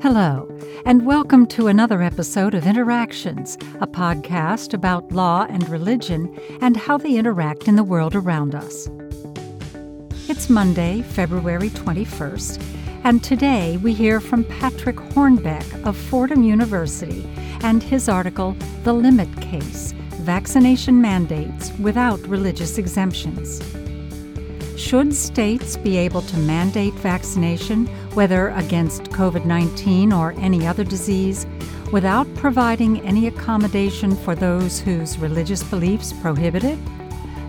Hello, and welcome to another episode of Interactions, a podcast about law and religion and how they interact in the world around us. It's Monday, February 21st, and today we hear from Patrick Hornbeck of Fordham University and his article, The Limit Case Vaccination Mandates Without Religious Exemptions. Should states be able to mandate vaccination, whether against COVID 19 or any other disease, without providing any accommodation for those whose religious beliefs prohibit it?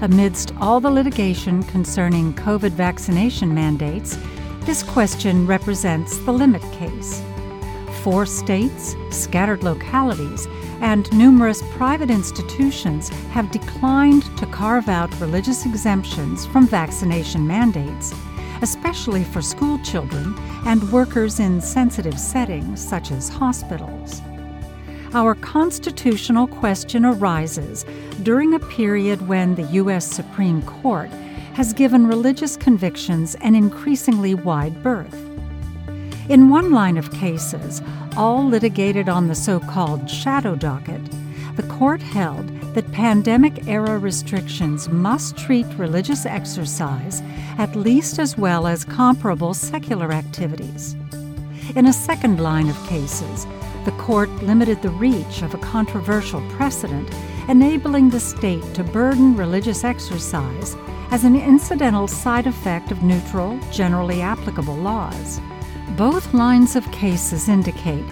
Amidst all the litigation concerning COVID vaccination mandates, this question represents the limit case. Four states, scattered localities, and numerous private institutions have declined to carve out religious exemptions from vaccination mandates, especially for school children and workers in sensitive settings such as hospitals. Our constitutional question arises during a period when the U.S. Supreme Court has given religious convictions an increasingly wide berth. In one line of cases, all litigated on the so called shadow docket, the court held that pandemic era restrictions must treat religious exercise at least as well as comparable secular activities. In a second line of cases, the court limited the reach of a controversial precedent, enabling the state to burden religious exercise as an incidental side effect of neutral, generally applicable laws. Both lines of cases indicate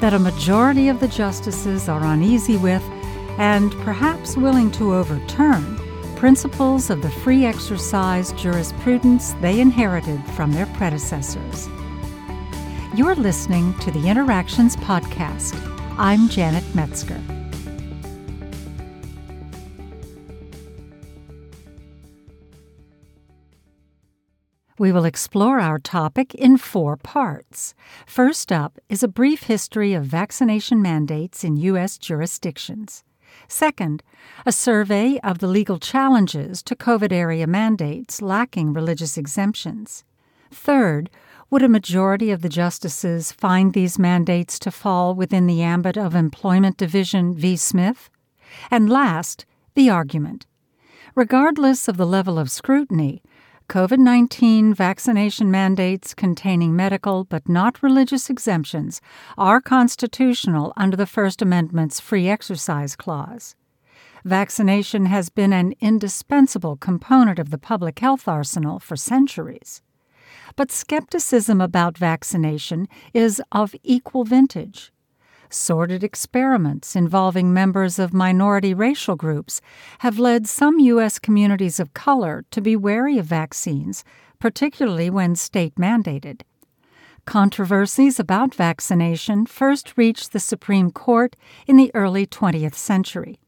that a majority of the justices are uneasy with and perhaps willing to overturn principles of the free exercise jurisprudence they inherited from their predecessors. You're listening to the Interactions Podcast. I'm Janet Metzger. We will explore our topic in four parts. First up is a brief history of vaccination mandates in U.S. jurisdictions. Second, a survey of the legal challenges to COVID area mandates lacking religious exemptions. Third, would a majority of the justices find these mandates to fall within the ambit of Employment Division v. Smith? And last, the argument. Regardless of the level of scrutiny, COVID 19 vaccination mandates containing medical but not religious exemptions are constitutional under the First Amendment's Free Exercise Clause. Vaccination has been an indispensable component of the public health arsenal for centuries. But skepticism about vaccination is of equal vintage sordid experiments involving members of minority racial groups have led some U.S. communities of color to be wary of vaccines, particularly when state mandated. Controversies about vaccination first reached the Supreme Court in the early 20th century.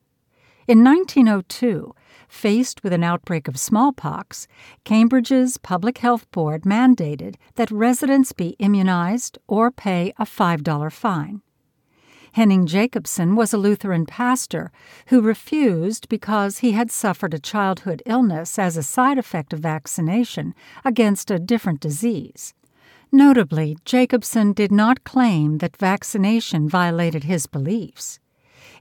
In 1902, faced with an outbreak of smallpox, Cambridge's Public Health Board mandated that residents be immunized or pay a $5 fine. Henning Jacobson was a Lutheran pastor who refused because he had suffered a childhood illness as a side effect of vaccination against a different disease. Notably, Jacobson did not claim that vaccination violated his beliefs.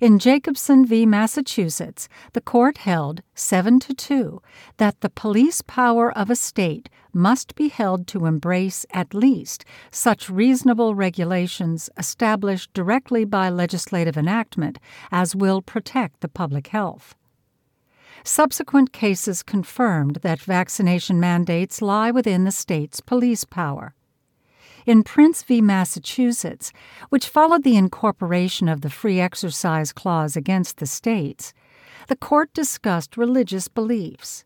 In Jacobson v. Massachusetts, the court held 7 to 2 that the police power of a state must be held to embrace at least such reasonable regulations established directly by legislative enactment as will protect the public health. Subsequent cases confirmed that vaccination mandates lie within the state's police power in Prince v. Massachusetts, which followed the incorporation of the Free Exercise Clause against the states, the court discussed religious beliefs.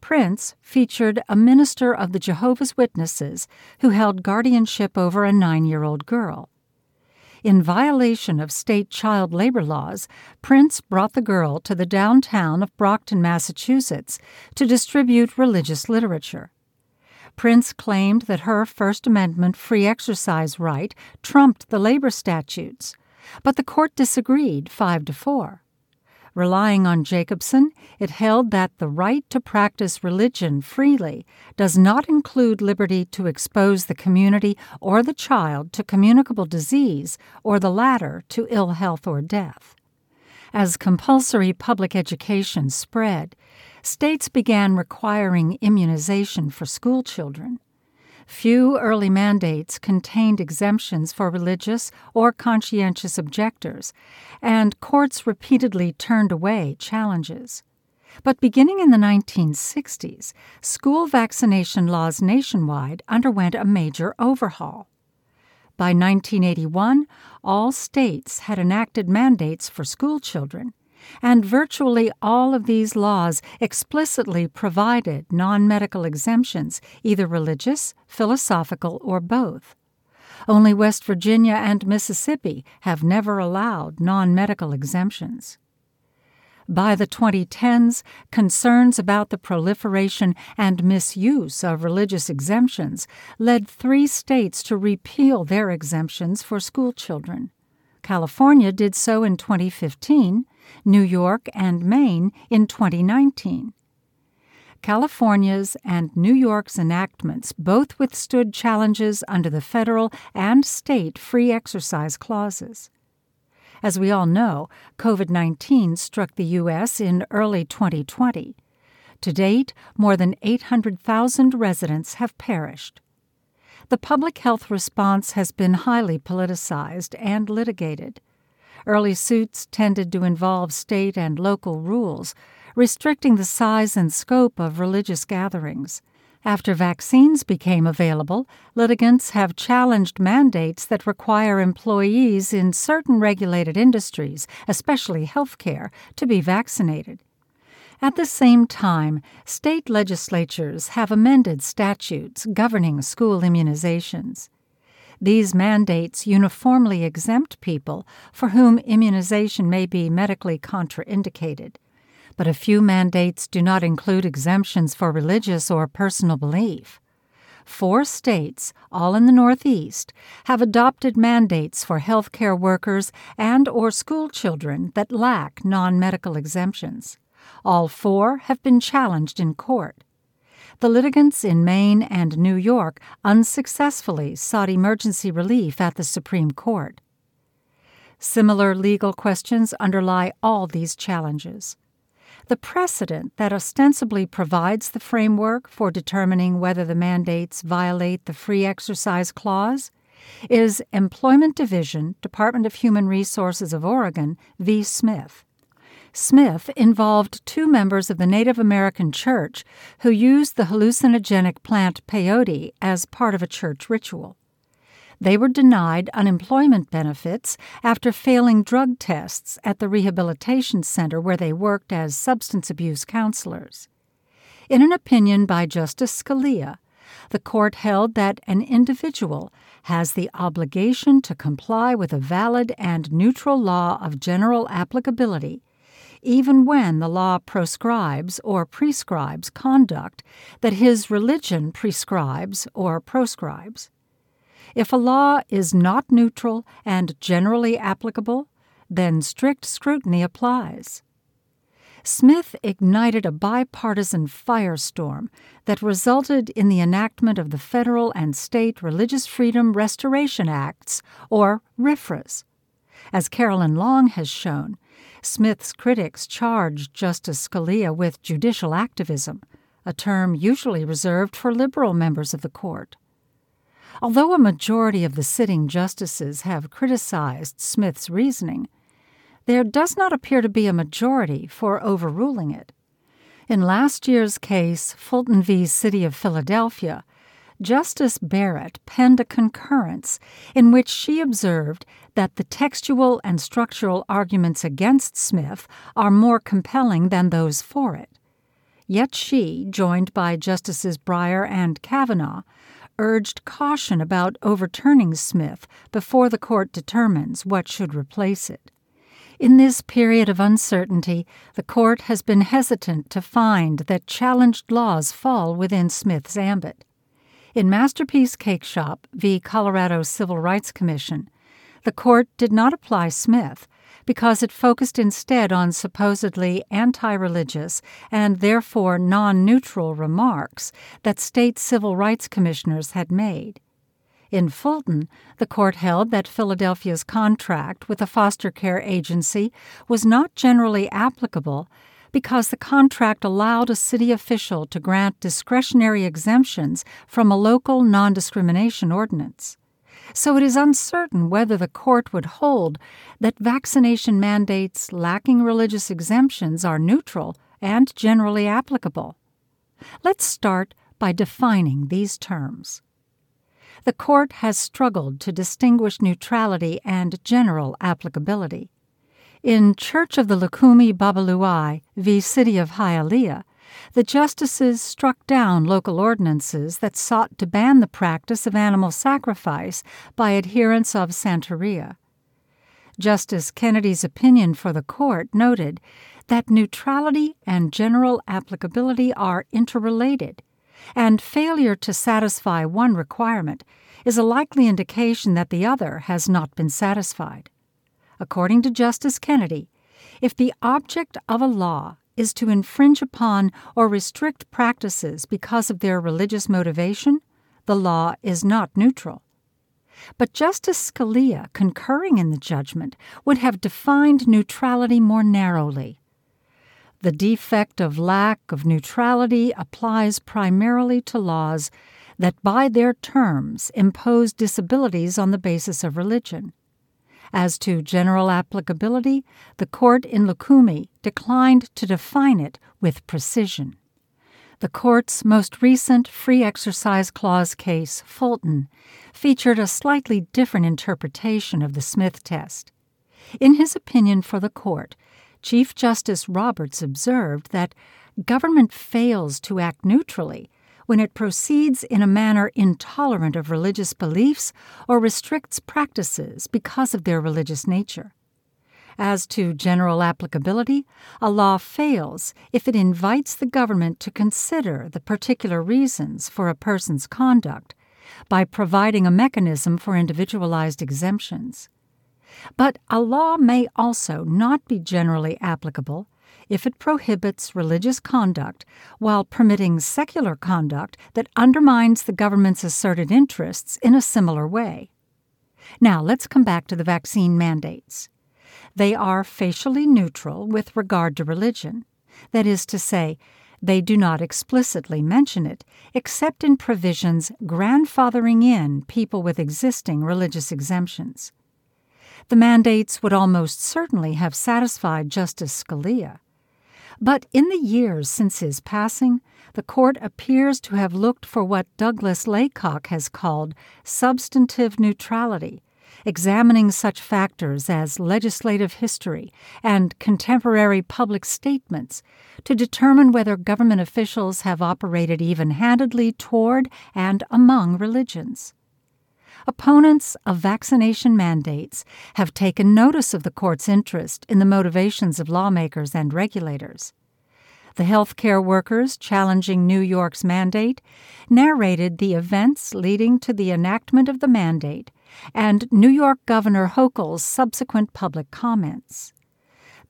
Prince featured a minister of the Jehovah's Witnesses who held guardianship over a nine year old girl. In violation of state child labor laws, Prince brought the girl to the downtown of Brockton, Massachusetts, to distribute religious literature. Prince claimed that her First Amendment free exercise right trumped the labor statutes, but the court disagreed 5 to 4. Relying on Jacobson, it held that the right to practice religion freely does not include liberty to expose the community or the child to communicable disease or the latter to ill health or death. As compulsory public education spread, states began requiring immunization for school children. Few early mandates contained exemptions for religious or conscientious objectors, and courts repeatedly turned away challenges. But beginning in the 1960s, school vaccination laws nationwide underwent a major overhaul. By 1981, all states had enacted mandates for school children, and virtually all of these laws explicitly provided non medical exemptions, either religious, philosophical, or both. Only West Virginia and Mississippi have never allowed non medical exemptions. By the 2010s, concerns about the proliferation and misuse of religious exemptions led three states to repeal their exemptions for school children. California did so in 2015, New York and Maine in 2019. California's and New York's enactments both withstood challenges under the federal and state free exercise clauses. As we all know, COVID 19 struck the U.S. in early 2020. To date, more than 800,000 residents have perished. The public health response has been highly politicized and litigated. Early suits tended to involve state and local rules, restricting the size and scope of religious gatherings. After vaccines became available, litigants have challenged mandates that require employees in certain regulated industries, especially healthcare, to be vaccinated. At the same time, state legislatures have amended statutes governing school immunizations. These mandates uniformly exempt people for whom immunization may be medically contraindicated but a few mandates do not include exemptions for religious or personal belief. Four states, all in the Northeast, have adopted mandates for healthcare workers and or school children that lack non-medical exemptions. All four have been challenged in court. The litigants in Maine and New York unsuccessfully sought emergency relief at the Supreme Court. Similar legal questions underlie all these challenges. The precedent that ostensibly provides the framework for determining whether the mandates violate the Free Exercise Clause is Employment Division, Department of Human Resources of Oregon v. Smith. Smith involved two members of the Native American church who used the hallucinogenic plant peyote as part of a church ritual. They were denied unemployment benefits after failing drug tests at the rehabilitation center where they worked as substance abuse counselors. In an opinion by Justice Scalia, the court held that an individual has the obligation to comply with a valid and neutral law of general applicability, even when the law proscribes or prescribes conduct that his religion prescribes or proscribes. If a law is not neutral and generally applicable, then strict scrutiny applies. Smith ignited a bipartisan firestorm that resulted in the enactment of the Federal and State Religious Freedom Restoration Acts, or RFRAs. As Carolyn Long has shown, Smith's critics charged Justice Scalia with judicial activism, a term usually reserved for liberal members of the court. Although a majority of the sitting justices have criticized Smith's reasoning, there does not appear to be a majority for overruling it. In last year's case, Fulton v. City of Philadelphia, Justice Barrett penned a concurrence in which she observed that the textual and structural arguments against Smith are more compelling than those for it. Yet she, joined by Justices Breyer and Kavanaugh, urged caution about overturning Smith before the court determines what should replace it. In this period of uncertainty, the court has been hesitant to find that challenged laws fall within Smith's ambit. In Masterpiece Cakeshop v. Colorado Civil Rights Commission, the court did not apply Smith because it focused instead on supposedly anti religious and therefore non neutral remarks that state civil rights commissioners had made. In Fulton, the court held that Philadelphia's contract with a foster care agency was not generally applicable because the contract allowed a city official to grant discretionary exemptions from a local non discrimination ordinance. So it is uncertain whether the court would hold that vaccination mandates lacking religious exemptions are neutral and generally applicable. Let's start by defining these terms the court has struggled to distinguish neutrality and general applicability. In Church of the Lukumi Babalu Aye v. City of Hialeah, the justices struck down local ordinances that sought to ban the practice of animal sacrifice by adherents of Santeria. Justice Kennedy's opinion for the court noted that neutrality and general applicability are interrelated and failure to satisfy one requirement is a likely indication that the other has not been satisfied. According to Justice Kennedy, if the object of a law is to infringe upon or restrict practices because of their religious motivation, the law is not neutral. But Justice Scalia, concurring in the judgment, would have defined neutrality more narrowly. The defect of lack of neutrality applies primarily to laws that by their terms impose disabilities on the basis of religion. As to general applicability, the court in Lukumi declined to define it with precision. The court's most recent Free Exercise Clause case, Fulton, featured a slightly different interpretation of the Smith test. In his opinion for the court, Chief Justice Roberts observed that government fails to act neutrally when it proceeds in a manner intolerant of religious beliefs or restricts practices because of their religious nature. As to general applicability, a law fails if it invites the government to consider the particular reasons for a person's conduct by providing a mechanism for individualized exemptions. But a law may also not be generally applicable if it prohibits religious conduct while permitting secular conduct that undermines the government's asserted interests in a similar way. Now, let's come back to the vaccine mandates. They are facially neutral with regard to religion. That is to say, they do not explicitly mention it, except in provisions grandfathering in people with existing religious exemptions the mandates would almost certainly have satisfied Justice Scalia. But in the years since his passing, the court appears to have looked for what Douglas Laycock has called substantive neutrality, examining such factors as legislative history and contemporary public statements to determine whether government officials have operated even handedly toward and among religions. Opponents of vaccination mandates have taken notice of the court's interest in the motivations of lawmakers and regulators. The healthcare workers challenging New York's mandate narrated the events leading to the enactment of the mandate and New York Governor Hochul's subsequent public comments.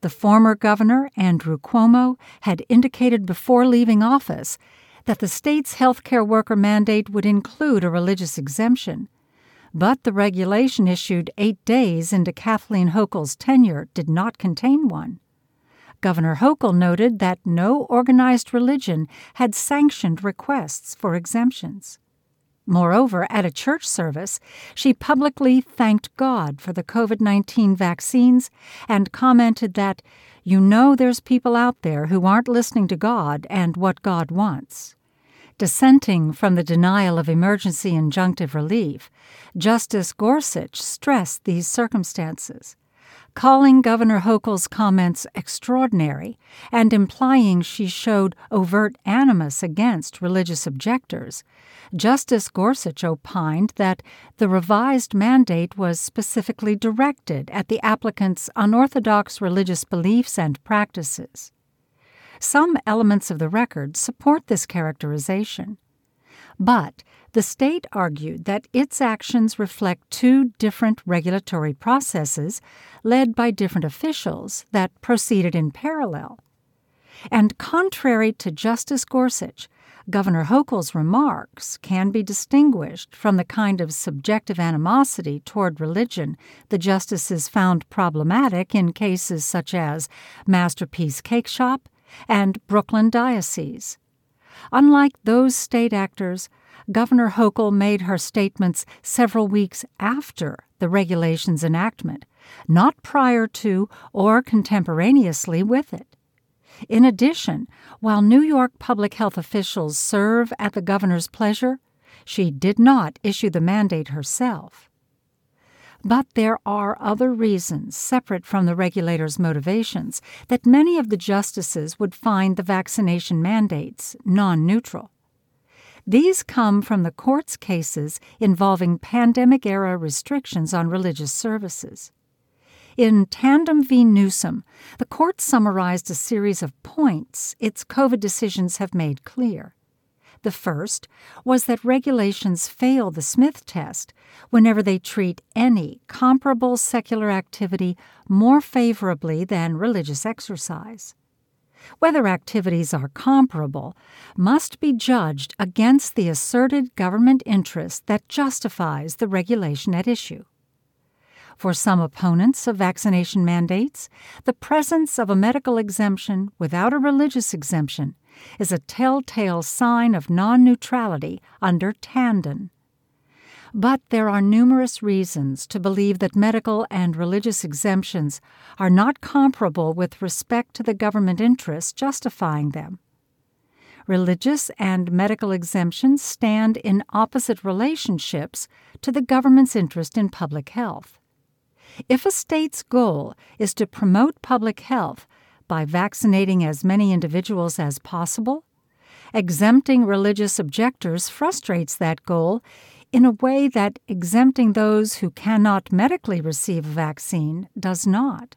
The former governor, Andrew Cuomo, had indicated before leaving office that the state's healthcare worker mandate would include a religious exemption, but the regulation issued eight days into Kathleen Hochul's tenure did not contain one. Governor Hochul noted that no organized religion had sanctioned requests for exemptions. Moreover, at a church service, she publicly thanked God for the COVID 19 vaccines and commented that, You know, there's people out there who aren't listening to God and what God wants. Dissenting from the denial of emergency injunctive relief, Justice Gorsuch stressed these circumstances, calling Governor Hochul's comments extraordinary and implying she showed overt animus against religious objectors. Justice Gorsuch opined that the revised mandate was specifically directed at the applicant's unorthodox religious beliefs and practices. Some elements of the record support this characterization. But the state argued that its actions reflect two different regulatory processes led by different officials that proceeded in parallel. And contrary to Justice Gorsuch, Governor Hochul's remarks can be distinguished from the kind of subjective animosity toward religion the justices found problematic in cases such as Masterpiece Cakeshop and Brooklyn Diocese. Unlike those state actors, Governor Hochul made her statements several weeks after the regulation's enactment, not prior to or contemporaneously with it. In addition, while New York public health officials serve at the governor's pleasure, she did not issue the mandate herself. But there are other reasons, separate from the regulator's motivations, that many of the justices would find the vaccination mandates non neutral. These come from the court's cases involving pandemic era restrictions on religious services. In Tandon v. Newsom, the court summarized a series of points its COVID decisions have made clear. The first was that regulations fail the Smith test whenever they treat any comparable secular activity more favorably than religious exercise. Whether activities are comparable must be judged against the asserted government interest that justifies the regulation at issue. For some opponents of vaccination mandates, the presence of a medical exemption without a religious exemption is a telltale sign of non neutrality under Tandon. But there are numerous reasons to believe that medical and religious exemptions are not comparable with respect to the government interest justifying them. Religious and medical exemptions stand in opposite relationships to the government's interest in public health. If a state's goal is to promote public health by vaccinating as many individuals as possible, exempting religious objectors frustrates that goal in a way that exempting those who cannot medically receive a vaccine does not.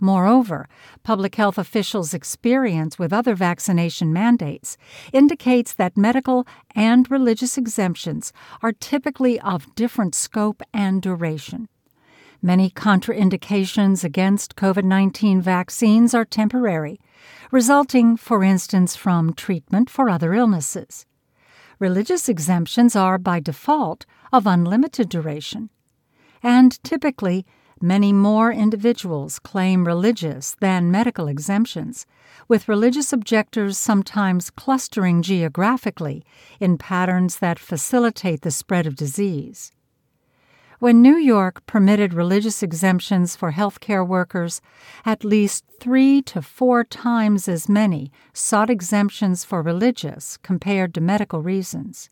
Moreover, public health officials' experience with other vaccination mandates indicates that medical and religious exemptions are typically of different scope and duration. Many contraindications against COVID 19 vaccines are temporary, resulting, for instance, from treatment for other illnesses. Religious exemptions are, by default, of unlimited duration. And typically, many more individuals claim religious than medical exemptions, with religious objectors sometimes clustering geographically in patterns that facilitate the spread of disease. When New York permitted religious exemptions for healthcare workers, at least three to four times as many sought exemptions for religious compared to medical reasons.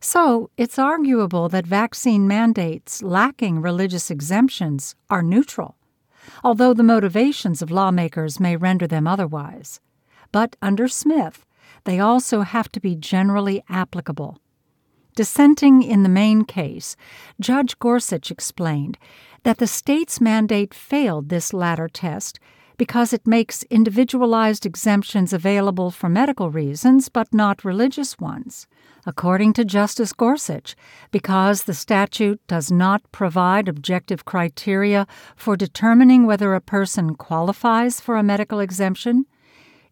So, it's arguable that vaccine mandates lacking religious exemptions are neutral, although the motivations of lawmakers may render them otherwise. But under Smith, they also have to be generally applicable Dissenting in the Maine case, Judge Gorsuch explained that the state's mandate failed this latter test because it makes individualized exemptions available for medical reasons but not religious ones. According to Justice Gorsuch, because the statute does not provide objective criteria for determining whether a person qualifies for a medical exemption,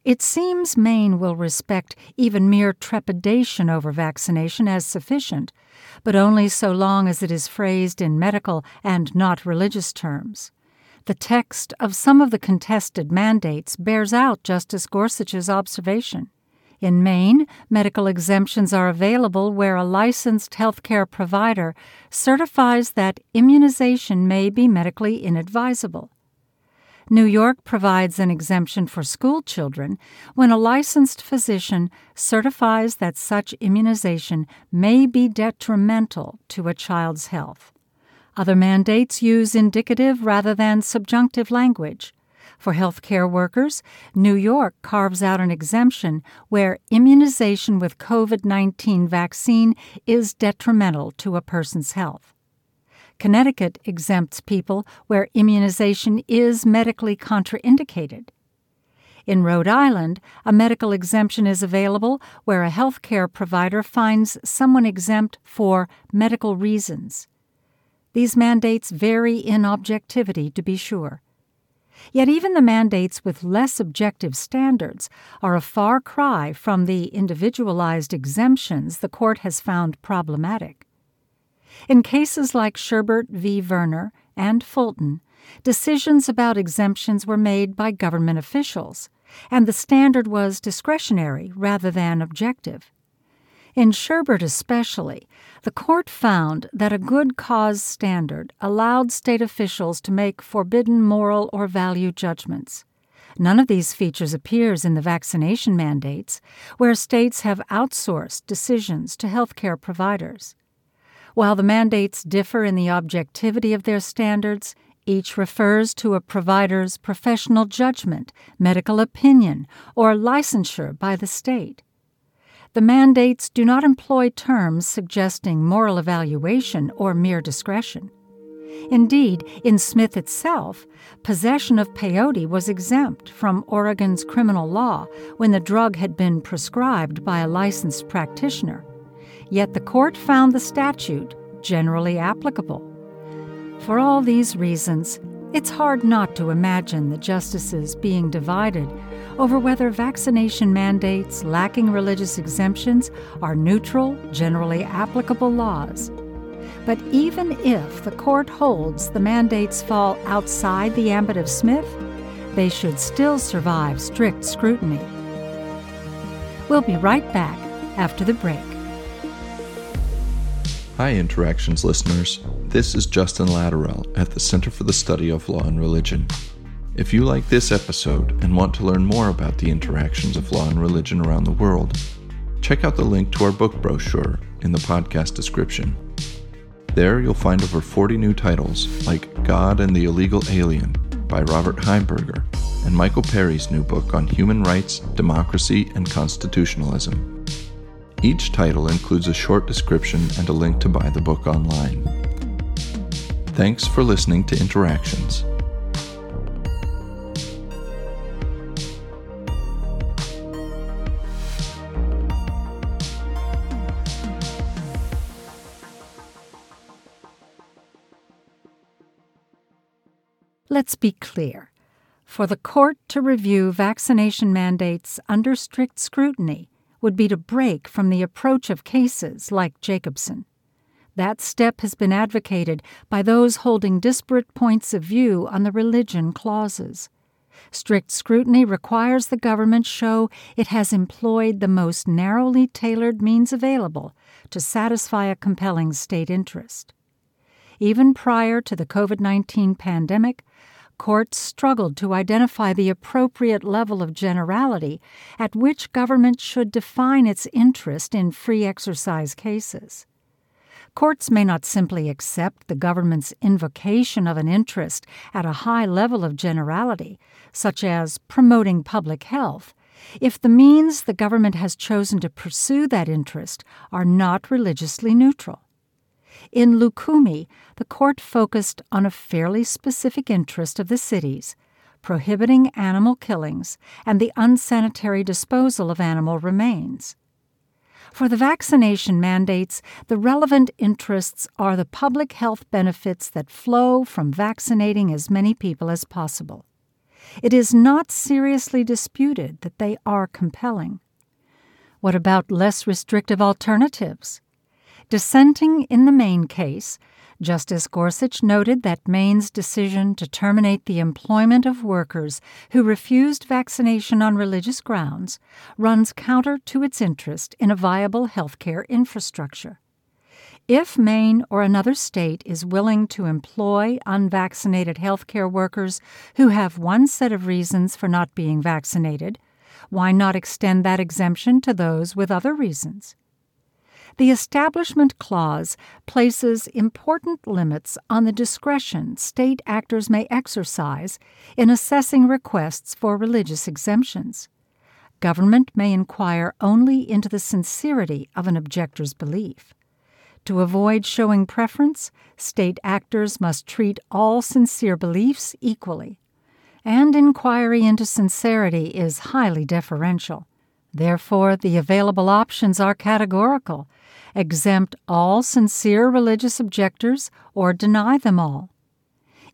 it seems Maine will respect even mere trepidation over vaccination as sufficient, but only so long as it is phrased in medical and not religious terms. The text of some of the contested mandates bears out Justice Gorsuch's observation. In Maine, medical exemptions are available where a licensed healthcare provider certifies that immunization may be medically inadvisable. New York provides an exemption for school children when a licensed physician certifies that such immunization may be detrimental to a child's health. Other mandates use indicative rather than subjunctive language. For healthcare workers, New York carves out an exemption where immunization with COVID 19 vaccine is detrimental to a person's health. Connecticut exempts people where immunization is medically contraindicated. In Rhode Island, a medical exemption is available where a health care provider finds someone exempt for medical reasons. These mandates vary in objectivity, to be sure. Yet even the mandates with less objective standards are a far cry from the individualized exemptions the court has found problematic. In cases like Sherbert v. Verner and Fulton, decisions about exemptions were made by government officials, and the standard was discretionary rather than objective. In Sherbert especially, the court found that a good cause standard allowed state officials to make forbidden moral or value judgments. None of these features appears in the vaccination mandates, where states have outsourced decisions to healthcare providers. While the mandates differ in the objectivity of their standards, each refers to a provider's professional judgment, medical opinion, or licensure by the state. The mandates do not employ terms suggesting moral evaluation or mere discretion. Indeed, in Smith itself, possession of peyote was exempt from Oregon's criminal law when the drug had been prescribed by a licensed practitioner. Yet the court found the statute generally applicable. For all these reasons, it's hard not to imagine the justices being divided over whether vaccination mandates lacking religious exemptions are neutral, generally applicable laws. But even if the court holds the mandates fall outside the ambit of Smith, they should still survive strict scrutiny. We'll be right back after the break. Hi, Interactions listeners. This is Justin Latterell at the Center for the Study of Law and Religion. If you like this episode and want to learn more about the interactions of law and religion around the world, check out the link to our book brochure in the podcast description. There you'll find over 40 new titles like God and the Illegal Alien by Robert Heimburger and Michael Perry's new book on human rights, democracy, and constitutionalism. Each title includes a short description and a link to buy the book online. Thanks for listening to Interactions. Let's be clear. For the court to review vaccination mandates under strict scrutiny, would be to break from the approach of cases like Jacobson. That step has been advocated by those holding disparate points of view on the religion clauses. Strict scrutiny requires the government show it has employed the most narrowly tailored means available to satisfy a compelling state interest. Even prior to the COVID 19 pandemic, courts struggled to identify the appropriate level of generality at which government should define its interest in free exercise cases. Courts may not simply accept the government's invocation of an interest at a high level of generality, such as promoting public health, if the means the government has chosen to pursue that interest are not religiously neutral. In Lukumi, the court focused on a fairly specific interest of the cities prohibiting animal killings and the unsanitary disposal of animal remains. For the vaccination mandates, the relevant interests are the public health benefits that flow from vaccinating as many people as possible. It is not seriously disputed that they are compelling. What about less restrictive alternatives? Dissenting in the Maine case, Justice Gorsuch noted that Maine's decision to terminate the employment of workers who refused vaccination on religious grounds runs counter to its interest in a viable healthcare infrastructure. If Maine or another state is willing to employ unvaccinated healthcare workers who have one set of reasons for not being vaccinated, why not extend that exemption to those with other reasons? The Establishment Clause places important limits on the discretion state actors may exercise in assessing requests for religious exemptions. Government may inquire only into the sincerity of an objector's belief. To avoid showing preference, state actors must treat all sincere beliefs equally. and inquiry into sincerity is highly deferential. Therefore, the available options are categorical exempt all sincere religious objectors or deny them all.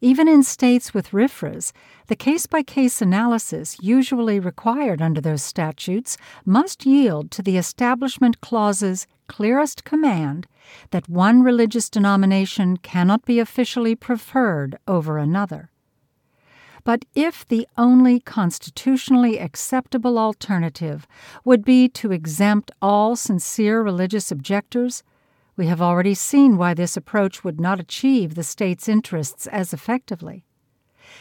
Even in states with RFRAs, the case by case analysis usually required under those statutes must yield to the Establishment Clause's clearest command that one religious denomination cannot be officially preferred over another. But if the only constitutionally acceptable alternative would be to exempt all sincere religious objectors, we have already seen why this approach would not achieve the state's interests as effectively.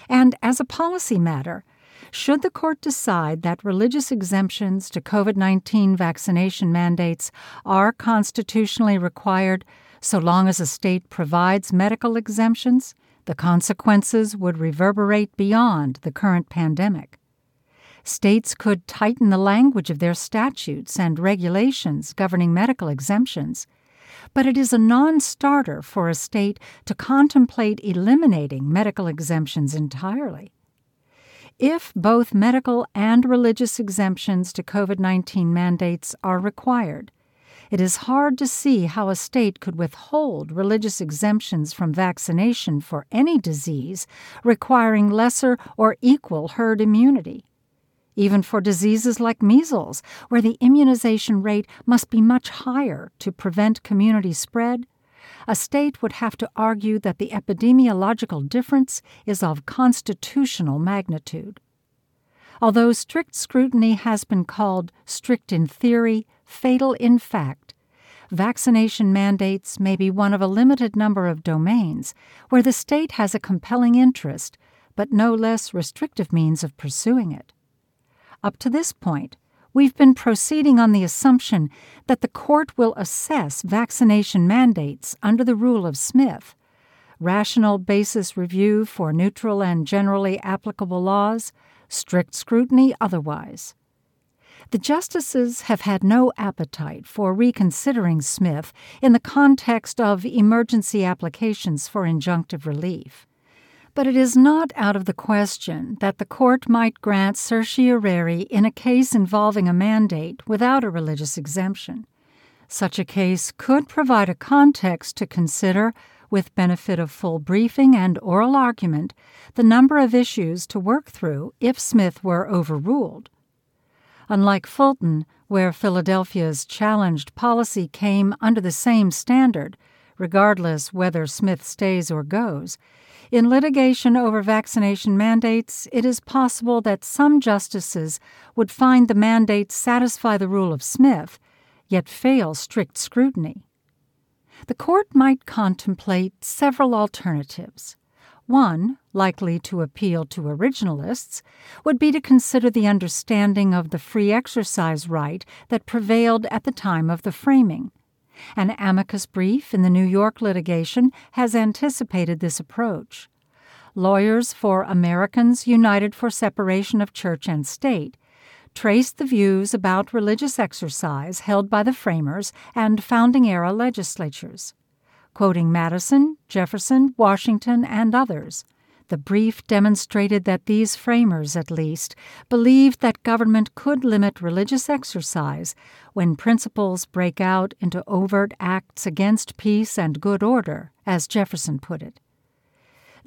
And as a policy matter, should the court decide that religious exemptions to COVID 19 vaccination mandates are constitutionally required so long as a state provides medical exemptions, the consequences would reverberate beyond the current pandemic. States could tighten the language of their statutes and regulations governing medical exemptions, but it is a non starter for a state to contemplate eliminating medical exemptions entirely. If both medical and religious exemptions to COVID 19 mandates are required, it is hard to see how a state could withhold religious exemptions from vaccination for any disease requiring lesser or equal herd immunity. Even for diseases like measles, where the immunization rate must be much higher to prevent community spread, a state would have to argue that the epidemiological difference is of constitutional magnitude. Although strict scrutiny has been called strict in theory, fatal in fact, vaccination mandates may be one of a limited number of domains where the state has a compelling interest, but no less restrictive means of pursuing it. Up to this point, we've been proceeding on the assumption that the court will assess vaccination mandates under the rule of Smith, rational basis review for neutral and generally applicable laws, strict scrutiny otherwise. The justices have had no appetite for reconsidering Smith in the context of emergency applications for injunctive relief. But it is not out of the question that the court might grant certiorari in a case involving a mandate without a religious exemption. Such a case could provide a context to consider, with benefit of full briefing and oral argument, the number of issues to work through if Smith were overruled. Unlike Fulton, where Philadelphia's challenged policy came under the same standard, regardless whether Smith stays or goes, in litigation over vaccination mandates, it is possible that some justices would find the mandates satisfy the rule of Smith, yet fail strict scrutiny. The court might contemplate several alternatives. One, likely to appeal to originalists, would be to consider the understanding of the free exercise right that prevailed at the time of the framing. An amicus brief in the New York litigation has anticipated this approach. Lawyers for Americans United for Separation of Church and State traced the views about religious exercise held by the framers and founding era legislatures quoting Madison, Jefferson, Washington, and others. The brief demonstrated that these framers, at least, believed that government could limit religious exercise when principles break out into overt acts against peace and good order, as Jefferson put it.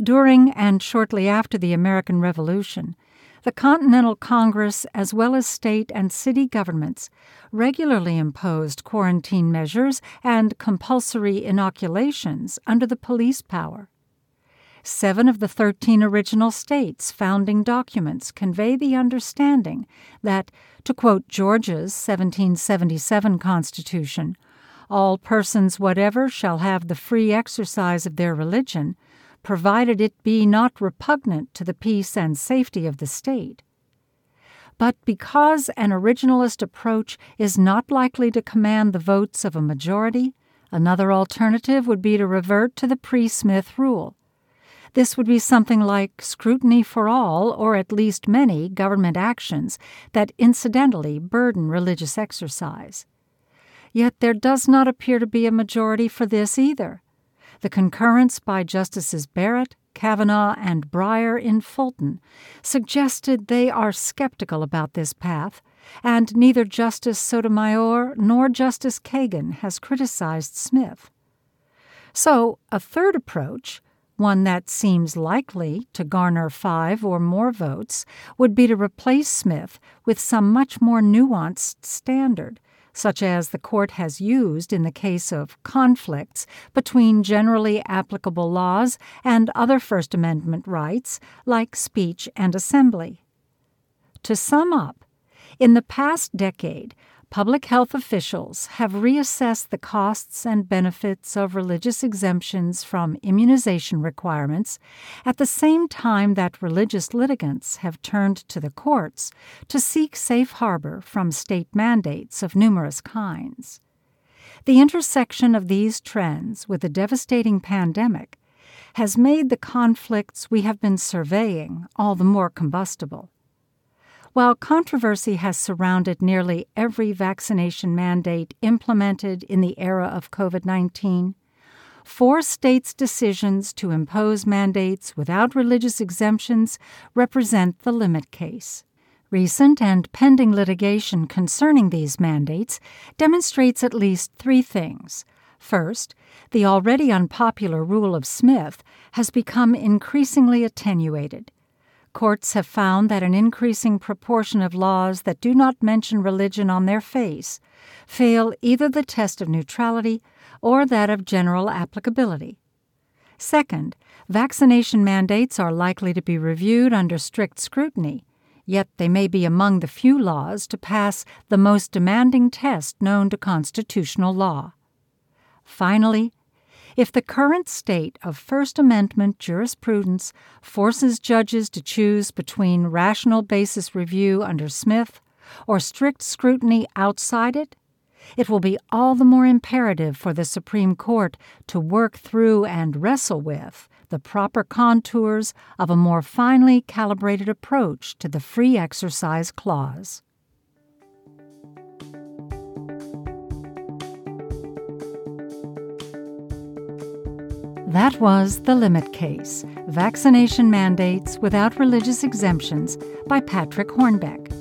During and shortly after the American Revolution, the Continental Congress, as well as state and city governments, regularly imposed quarantine measures and compulsory inoculations under the police power. Seven of the 13 original states' founding documents convey the understanding that, to quote Georgia's 1777 Constitution, all persons whatever shall have the free exercise of their religion provided it be not repugnant to the peace and safety of the state. But because an originalist approach is not likely to command the votes of a majority, another alternative would be to revert to the pre Smith rule. This would be something like scrutiny for all, or at least many, government actions that incidentally burden religious exercise. Yet there does not appear to be a majority for this either. The concurrence by Justices Barrett, Kavanaugh and Breyer in Fulton suggested they are skeptical about this path, and neither Justice Sotomayor nor Justice Kagan has criticized Smith. So, a third approach, one that seems likely to garner five or more votes, would be to replace Smith with some much more nuanced standard such as the court has used in the case of conflicts between generally applicable laws and other First Amendment rights, like speech and assembly. To sum up, in the past decade, public health officials have reassessed the costs and benefits of religious exemptions from immunization requirements at the same time that religious litigants have turned to the courts to seek safe harbor from state mandates of numerous kinds. The intersection of these trends with the devastating pandemic has made the conflicts we have been surveying all the more combustible. While controversy has surrounded nearly every vaccination mandate implemented in the era of COVID 19, four states' decisions to impose mandates without religious exemptions represent the limit case. Recent and pending litigation concerning these mandates demonstrates at least three things. First, the already unpopular rule of Smith has become increasingly attenuated courts have found that an increasing proportion of laws that do not mention religion on their face fail either the test of neutrality or that of general applicability. Second, vaccination mandates are likely to be reviewed under strict scrutiny, yet they may be among the few laws to pass the most demanding test known to constitutional law. Finally, if the current state of First Amendment jurisprudence forces judges to choose between rational basis review under Smith or strict scrutiny outside it, it will be all the more imperative for the Supreme Court to work through and wrestle with the proper contours of a more finely calibrated approach to the Free Exercise Clause. That was The Limit Case Vaccination Mandates Without Religious Exemptions by Patrick Hornbeck.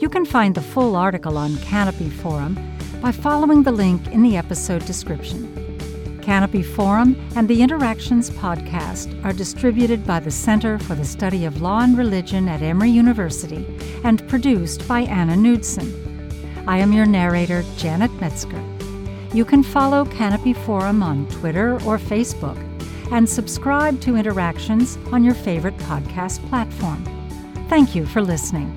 You can find the full article on Canopy Forum by following the link in the episode description. Canopy Forum and the Interactions podcast are distributed by the Center for the Study of Law and Religion at Emory University and produced by Anna Knudsen. I am your narrator, Janet Metzger. You can follow Canopy Forum on Twitter or Facebook and subscribe to Interactions on your favorite podcast platform. Thank you for listening.